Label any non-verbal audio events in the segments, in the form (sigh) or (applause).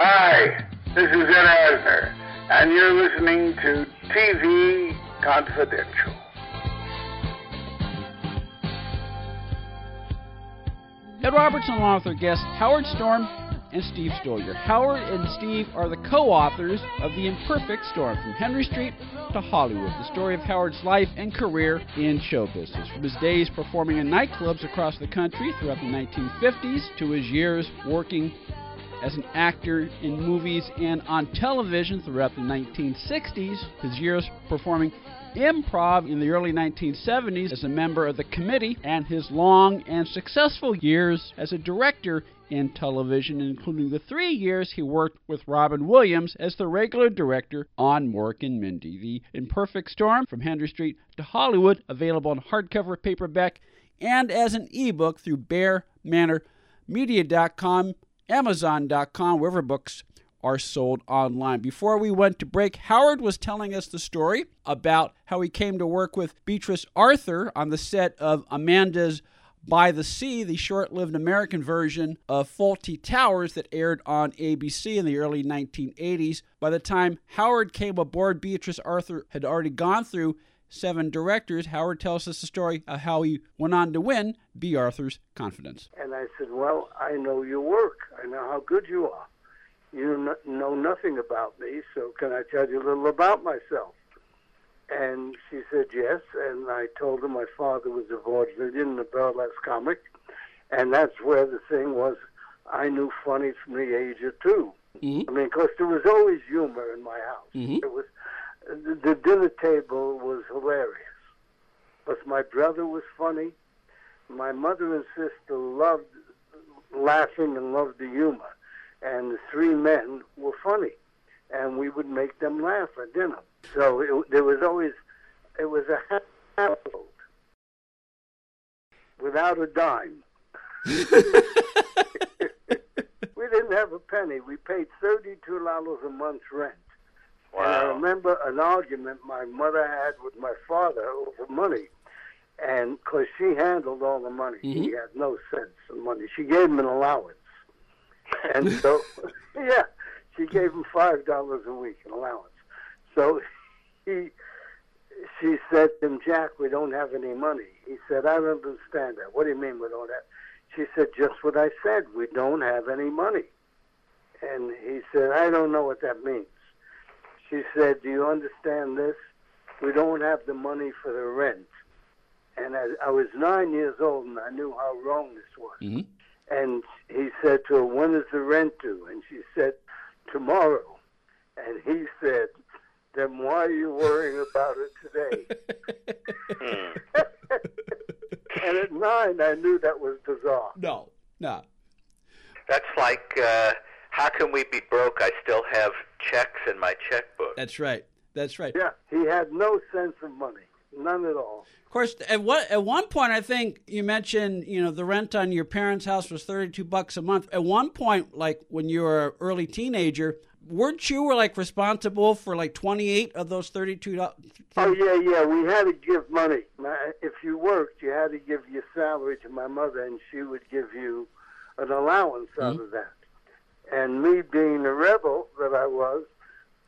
Hi, this is Ed Asner, and you're listening to TV Confidential. Ed Robertson, along with our guests Howard Storm and Steve Stoliar. Howard and Steve are the co authors of The Imperfect Storm From Henry Street to Hollywood, the story of Howard's life and career in show business. From his days performing in nightclubs across the country throughout the 1950s to his years working as an actor in movies and on television throughout the 1960s, his years performing improv in the early 1970s as a member of the committee, and his long and successful years as a director in television, including the three years he worked with Robin Williams as the regular director on Mork and Mindy. The Imperfect Storm from Henry Street to Hollywood, available in hardcover, paperback, and as an ebook through BearManorMedia.com Amazon.com, wherever books are sold online. Before we went to break, Howard was telling us the story about how he came to work with Beatrice Arthur on the set of Amanda's By the Sea, the short lived American version of Fawlty Towers that aired on ABC in the early 1980s. By the time Howard came aboard, Beatrice Arthur had already gone through seven directors. Howard tells us the story of how he went on to win Bea Arthur's confidence. And I said, Well, I know your work. I know how good you are. You know nothing about me, so can I tell you a little about myself? And she said yes, and I told her my father was a vaudevillian and a burlesque comic, and that's where the thing was. I knew funny from the age of 2 mm-hmm. I mean, because there was always humor in my house. Mm-hmm. It was the dinner table was hilarious. But my brother was funny. My mother and sister loved laughing and loved the humor. And the three men were funny. And we would make them laugh at dinner. So it, there was always, it was a household without a dime. (laughs) we didn't have a penny. We paid $32 a month rent. Wow. And I remember an argument my mother had with my father over money. And because she handled all the money, Mhm. he had no sense of money. She gave him an allowance. And so, (laughs) (laughs) yeah, she gave him $5 a week in allowance. So (laughs) he, she said to him, Jack, we don't have any money. He said, I don't understand that. What do you mean we don't have? She said, just what I said. We don't have any money. And he said, I don't know what that means. She said, Do you understand this? We don't have the money for the rent. And I, I was nine years old and I knew how wrong this was. Mhm. And he said to her, When is the rent due? And she said, Tomorrow. And he said, Then why are you worrying about it today? Hmm. and at nine, I knew that was bizarre. No, no. That's like, uh, how can we be broke? I still have checks in my checkbook. That's right. That's right. Yeah, he had no sense of money, none at all. Of course, at what at one point, I think you mentioned, you know, the rent on your parents' house was thirty-two bucks a month. At one point, like when you were an early teenager, weren't you were like responsible for like twenty-eight of those thirty-two dollars? Oh yeah, yeah. We had to give money. My- If you worked, you had to give your salary to my mother, and she would give you an allowance out of that. And me being the rebel that I was,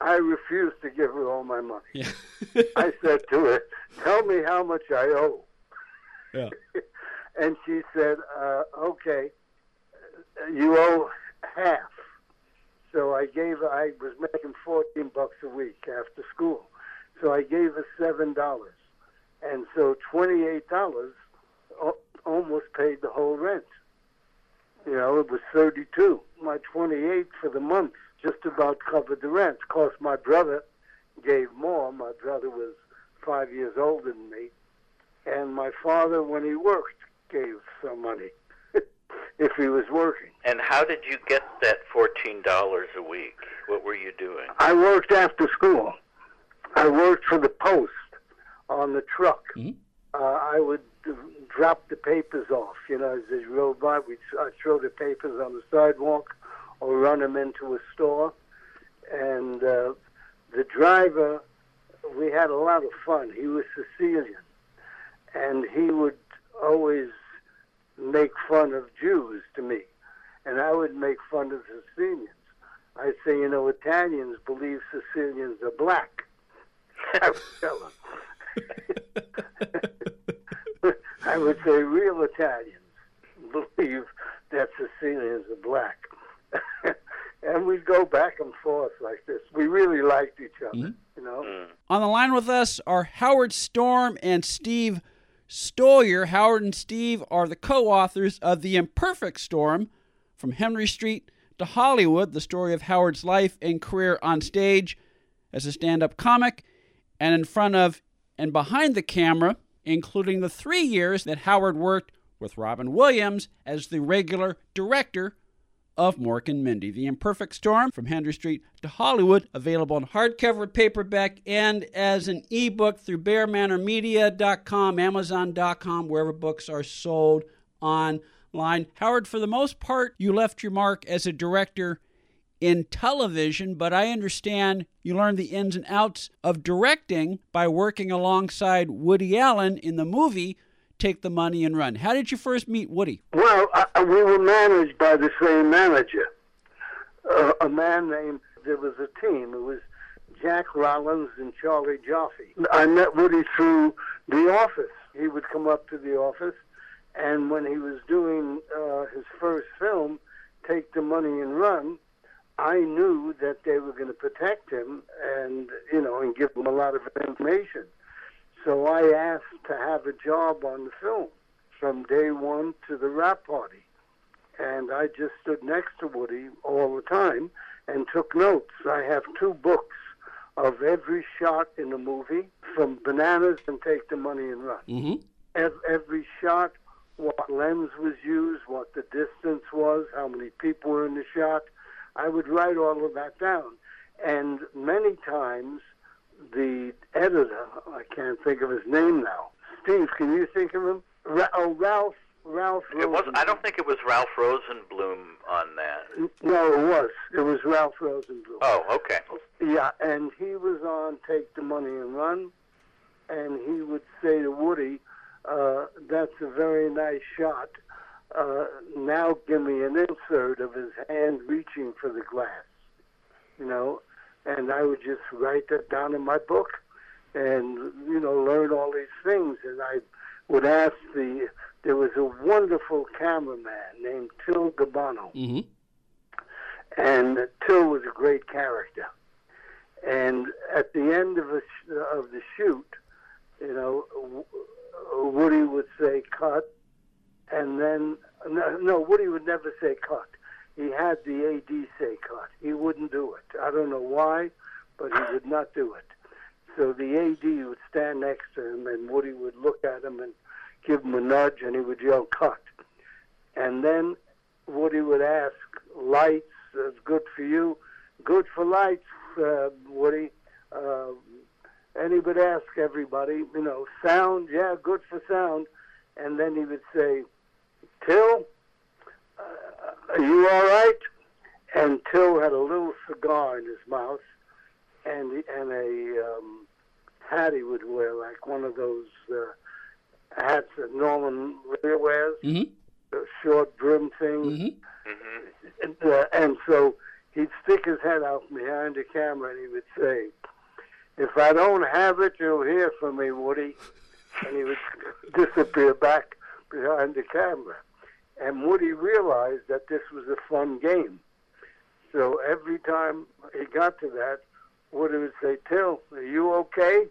I refused to give her all my money. Yeah. (laughs) I said to her, "Tell me how much I owe." Yeah. (laughs) and she said, uh, "Okay, you owe half." So I gave. I was making fourteen bucks a week after school, so I gave her seven dollars, and so twenty-eight dollars almost paid the whole rent. You know, it was thirty-two. My twenty-eight for the month just about covered the rent. Of course, my brother gave more. My brother was five years older than me, and my father, when he worked, gave some money if he was working. And how did you get that $14 a week? What were you doing? I worked after school. I worked for the post on the truck. Mhm. Uh, I would drop the papers off. You know, as they rode by, we'd uh, throw the papers on the sidewalk or run them into a store. And uh, the driver, we had a lot of fun. He was Sicilian, and he would always make fun of Jews to me, and I would make fun of Sicilians. I say, you know, Italians believe Sicilians are black. (laughs) I would tell them. (laughs) I would say real Italians believe that Sicilians are black. (laughs) and we'd go back and forth like this. We really liked each other, Mhm. you know. Mm. On the line with us are Howard Storm and Steve Stoliar. Howard and Steve are the co authors of The Imperfect Storm from Henry Street to Hollywood, the story of Howard's life and career on stage as a stand up comic and in front of and behind the camera, including the three years that Howard worked with Robin Williams as the regular director of Mork and Mindy. The Imperfect Storm from Henry Street to Hollywood, available in hardcover, paperback, and as an ebook through BearManorMedia.com, Amazon.com, wherever books are sold online. Howard, for the most part, you left your mark as a director in television, but I understand you learned the ins and outs of directing by working alongside Woody Allen in the movie Take the Money and Run. How did you first meet Woody? Well, uh, we were managed by the same manager, uh, a man named. There was a team. It was Jack Rollins and Charlie Joffe. I met Woody through the office. He would come up to the office, and when he was doing uh, his first film, Take the Money and Run, I knew that they were going to protect him and you know and give him a lot of information. So I asked to have a job on the film from day one to the wrap party. And I just stood next to Woody all the time and took notes. I have two books of every shot in the movie, from Bananas and Take the Money and Run. Mm-hmm. Ev- Every shot, what lens was used, what the distance was, how many people were in the shot. I would write all of that down. And many times, the editor, I can't think of his name now. Steve, can you think of him? Ra- oh, Ralph. Ralph. It was. I don't think it was Ralph Rosenblum on that. No, it was. It was Ralph Rosenblum. Oh, okay. Yeah, and he was on Take the Money and Run, and he would say to Woody, uh, "That's a very nice shot. Uh, now give me an insert of his hand reaching for the glass." You know, and I would just write that down in my book, and you know, learn all these things. And I would ask the. There was a wonderful cameraman named Till Gabbani Mm-hmm. and Till was a great character. And at the end of a of the shoot, you know, Woody would say cut, and then no, no, Woody would never say cut. He had the AD say cut. He wouldn't do it. I don't know why, but he would not do it. So the AD would stand next to him, and Woody would look at him and give him a nudge, and he would yell cut. And then Woody would ask, lights, uh, good for you. Good for lights, uh, Woody. Uh, and he would ask everybody, you know, sound, yeah, good for sound. And then he would say, Till, are you all right? And Till had a little cigar in his mouth and, and a um, hat he would wear, like one of those uh, hats that Norman Lear wears, Mm-hmm. the short brim thing. Mm-hmm. hmm And, uh, and so he'd stick his head out behind the camera and he would say, If I don't have it, you'll hear from me, Woody. And he would disappear back behind the camera. And Woody realized that this was a fun game. So every time he got to that, Woody would say, Till, are you okay?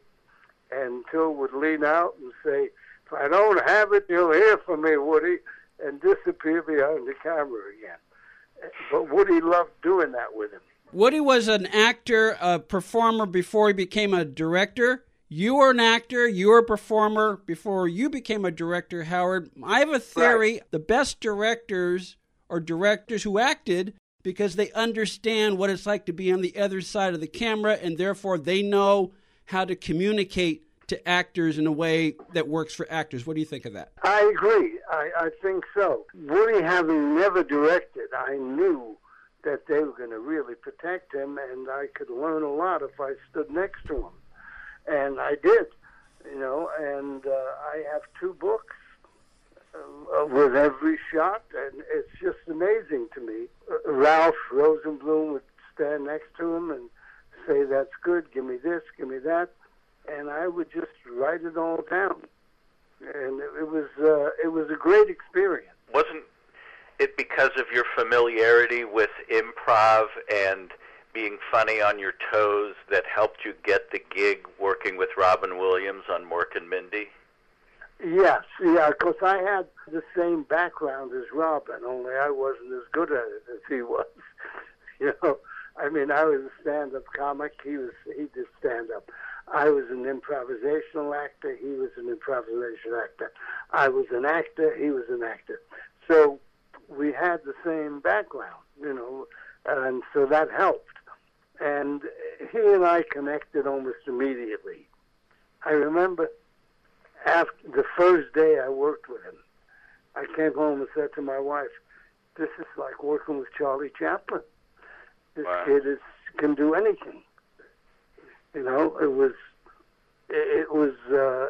And Till would lean out and say, If I don't have it, you'll hear from me, Woody, and disappear behind the camera again. But Woody loved doing that with him. Woody was an actor, a performer before he became a director. You were an actor, you were a performer before you became a director, Howard. I have a theory the best directors are directors who acted because they understand what it's like to be on the other side of the camera and therefore they know how to communicate to actors in a way that works for actors. What do you think of that? I agree. I, I think so. Woody, having never directed, I knew that they were going to really protect him, and I could learn a lot if I stood next to him. And I did, you know, and uh, I have two books uh, with every shot, and it's just amazing to me. Uh, Ralph Rosenblum would stand next to him and say, "That's good. Give me this. Give me that," and I would just write it all down. And it, it was uh, it was a great experience. Wasn't it because of your familiarity with improv and being funny on your toes that helped you get the gig working with Robin Williams on Mork and Mindy? Yes, yeah, because I had the same background as Robin, only I wasn't as good at it as he was. (laughs) you know, I mean, I was a stand-up comic. He was he did stand-up. I was an improvisational actor. He was an improvisation actor. I was an actor. He was an actor. So we had the same background, you know, and so that helped. And he and I connected almost immediately. I remember after the first day I worked with him, I came home and said to my wife, "This is like working with Charlie Chaplin. This Wow. kid is can do anything." You know, it was it, it was uh,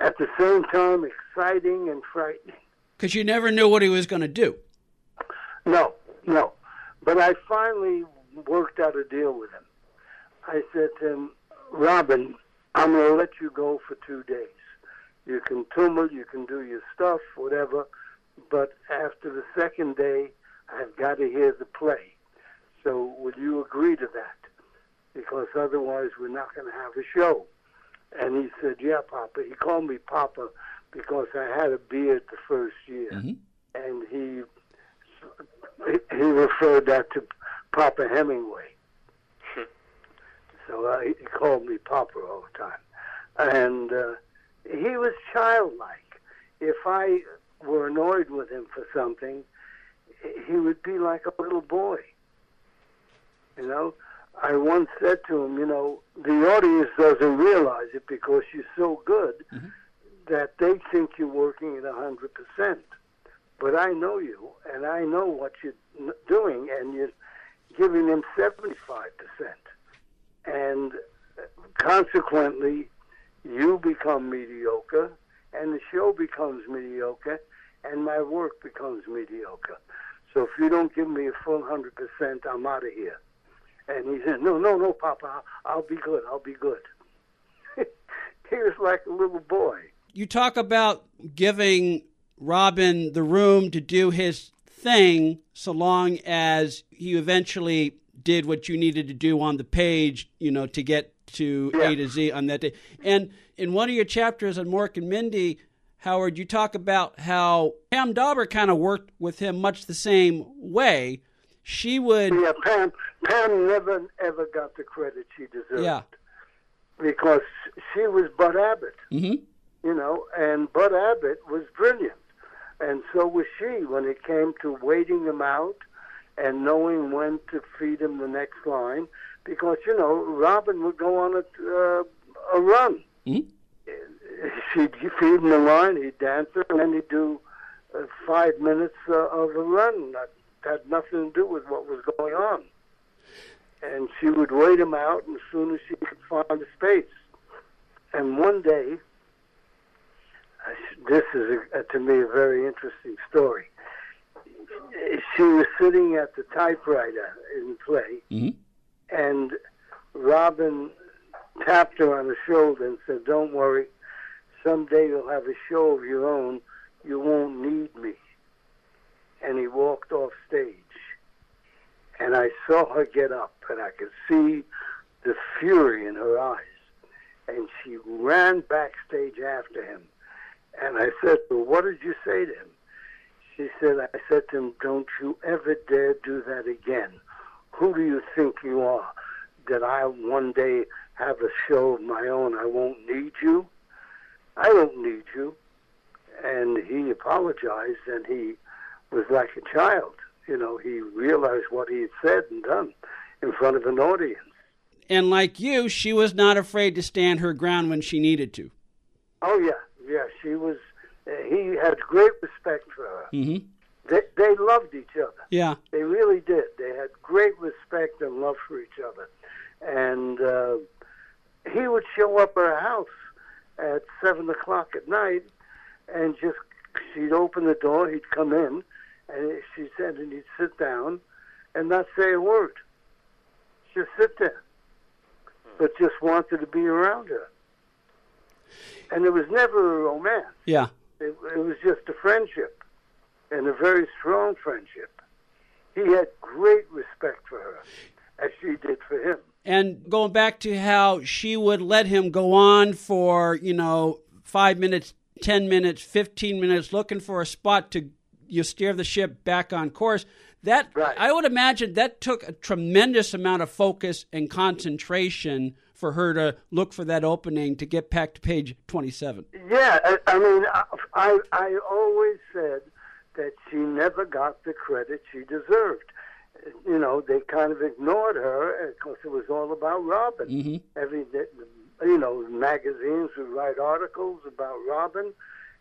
at the same time exciting and frightening. Because you never knew what he was going to do. No, no. But I finally worked out a deal with him. I said to him, Robin, I'm going to let you go for two days. You can tumble, you can do your stuff, whatever, but after the second day, I've got to hear the play. So will you agree to that? Because otherwise, we're not going to have a show. And he said, Yeah, Papa. He called me Papa because I had a beard the first year. Mhm. And he he referred that to Papa Hemingway. so uh, he called me Papa all the time. And uh, he was childlike. If I were annoyed with him for something, he would be like a little boy. You know, I once said to him, you know, the audience doesn't realize it because you're so good that they think you're working at a 100%. But I know you, and I know what you're doing, and you're giving them 75%. And uh, consequently, you become mediocre, and the show becomes mediocre, and my work becomes mediocre. So if you don't give me a full 100%, I'm out of here. And he said, No, no, no, Papa, I'll be good, I'll be good. (laughs) he was like a little boy. You talk about giving Robin the room to do his thing so long as you eventually did what you needed to do on the page, you know, to get to Yeah. A to Z on that day. And in one of your chapters on Mork and Mindy, Howard, you talk about how Pam Dawber kind of worked with him much the same way. She would, Yeah, Pam. Pam never ever got the credit she deserved. yeah, Because she was Bud Abbott, hmm you know, and Bud Abbott was brilliant, and so was she when it came to waiting him out and knowing when to feed him the next line. Because you know, Robin would go on a uh, a run. Mhm. (laughs) She'd feed him the line, he'd dance her, and then he'd do uh, five minutes uh, of a run that had nothing to do with what was going on. And she would wait him out as soon as she could find a space. And one day, this is a, to me a very interesting story. She was sitting at the typewriter in play, hmm and Robin tapped her on the shoulder and said, Don't worry, someday you'll have a show of your own. You won't need me. And he walked off stage. And I saw her get up, and I could see the fury in her eyes. And she ran backstage after him. And I said her, What did you say to him? She said, I said to him, Don't you ever dare do that again. Who do you think you are? That I one day have a show of my own? I won't need you? I don't need you. And he apologized and he was like a child. You know, he realized what he had said and done in front of an audience. And like you, she was not afraid to stand her ground when she needed to. Oh, yeah, yeah. She was, uh, he had great respect for her. hmm They, they loved each other. Yeah. They really did. They had great respect and love for each other. And uh, he would show up at her house at 7 o'clock at night and just, she'd open the door, he'd come in, and she said, and he'd sit down, and not say a word. Just sit there, but just wanted to be around her. And it was never a romance. Yeah. It, it was just a friendship, and a very strong friendship. He had great respect for her, as she did for him. And going back to how she would let him go on for, you know, five minutes, 10 minutes, 15 minutes, looking for a spot to you steer the ship back on course. That Right. I would imagine that took a tremendous amount of focus and concentration for her to look for that opening to get back to page 27. Yeah, I, I mean, I, I always said that she never got the credit she deserved. You know, they kind of ignored her because it was all about Robin. Mhm. Every you know, magazines would write articles about Robin,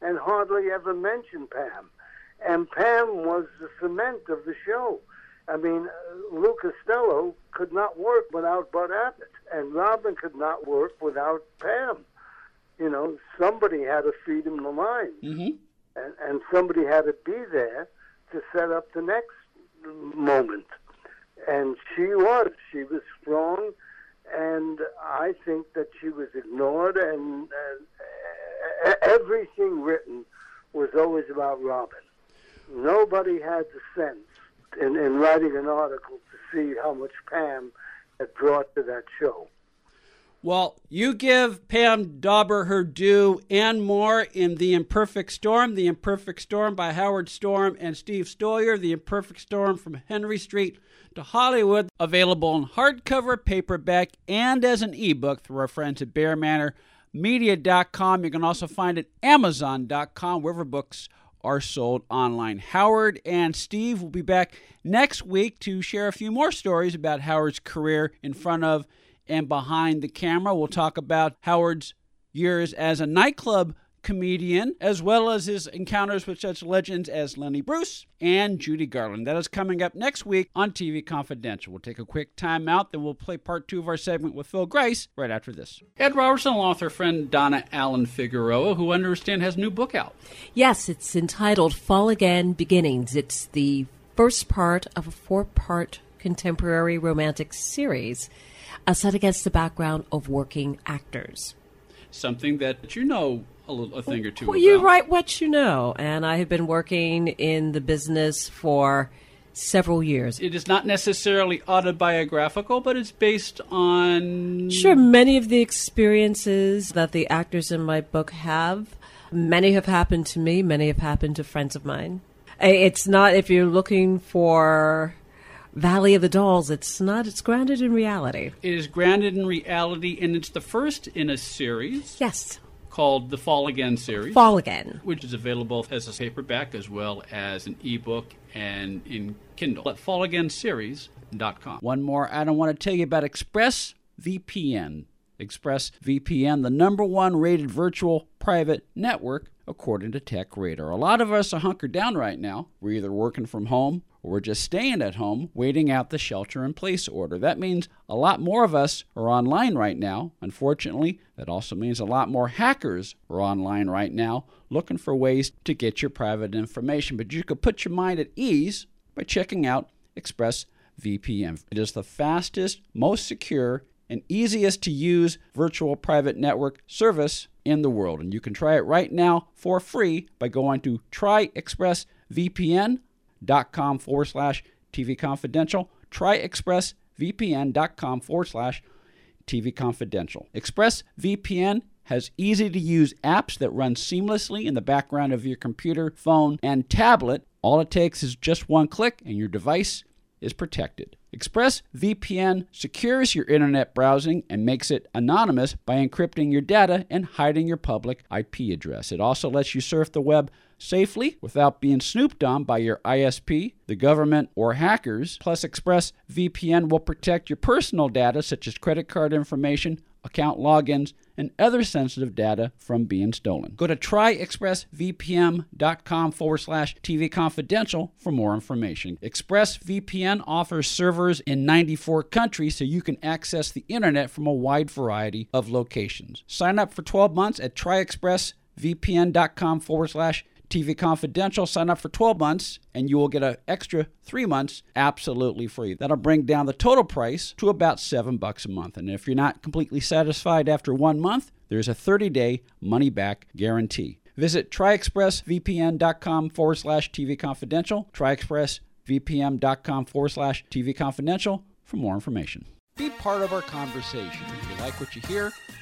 and hardly ever mention Pam. And Pam was the cement of the show. I mean, Lou Costello could not work without Bud Abbott, and Robin could not work without Pam. You know, somebody had to feed him the line, Mm-hmm. and, and somebody had to be there to set up the next moment. And she was. She was strong, and I think that she was ignored, and uh, everything written was always about Robin. Nobody had the sense in, in writing an article to see how much Pam had brought to that show. Well, you give Pam Dawber her due and more in The Imperfect Storm. The Imperfect Storm by Howard Storm and Steve Stoliar. The Imperfect Storm from Henry Street to Hollywood. Available in hardcover, paperback, and as an ebook through our friends at Bear Manor Media.com. You can also find it Amazon.com, wherever books are sold online. Howard and Steve will be back next week to share a few more stories about Howard's career in front of and behind the camera. We'll talk about Howard's years as a nightclub comedian, as well as his encounters with such legends as Lenny Bruce and Judy Garland. That is coming up next week on TV Confidential. We'll take a quick time out, then we'll play part two of our segment with Phil Grace right after this. Ed Robertson, along with our friend Donna Allen Figueroa, who I understand has a new book out. Yes, it's entitled Fall Again Beginnings. It's the first part of a four part contemporary romantic series uh, set against the background of working actors. Something that you know a, little, a thing or two Well, about. you write what you know, and I have been working in the business for several years. It is not necessarily autobiographical, but it's based on. Sure, many of the experiences that the actors in my book have, many have happened to me, many have happened to friends of mine. It's not, if you're looking for Valley of the Dolls, it's not, it's grounded in reality. It is grounded in reality, and it's the first in a series Yes, called the Fall Again series, Fall Again. which is available as a paperback as well as an ebook and in Kindle at fallagainseries.com. One more I don't want to tell you about ExpressVPN. ExpressVPN, the number one rated virtual private network according to TechRadar. A lot of us are hunkered down right now. We're either working from home or we're just staying at home waiting out the shelter in place order. That means a lot more of us are online right now. Unfortunately, that also means a lot more hackers are online right now looking for ways to get your private information. But you could put your mind at ease by checking out ExpressVPN. It is the fastest, most secure, and easiest to use virtual private network service in the world. And you can try it right now for free by going to tryexpressvpn.com forward slash TV Confidential. Tryexpressvpn.com forward slash TV Confidential. ExpressVPN has easy to use apps that run seamlessly in the background of your computer, phone, and tablet. All it takes is just one click and your device is protected. ExpressVPN secures your internet browsing and makes it anonymous by encrypting your data and hiding your public IP address. It also lets you surf the web safely without being snooped on by your ISP, the government, or hackers. Plus, ExpressVPN will protect your personal data such as credit card information, account logins, and other sensitive data from being stolen. Go to tryexpressvpn.com forward slash TV Confidential for more information. ExpressVPN offers servers in 94 countries so you can access the internet from a wide variety of locations. Sign up for 12 months at tryexpressvpn.com forward slash TV Confidential, sign up for 12 months and you will get an extra 3 months absolutely free. That'll bring down the total price to about 7 bucks a month. And if you're not completely satisfied after 1 month, there's a 30-day money-back guarantee. Visit tryexpressvpn.com forward slash TV Confidential, tryexpressvpn.com forward slash TV Confidential for more information. Be part of our conversation. If you like what you hear,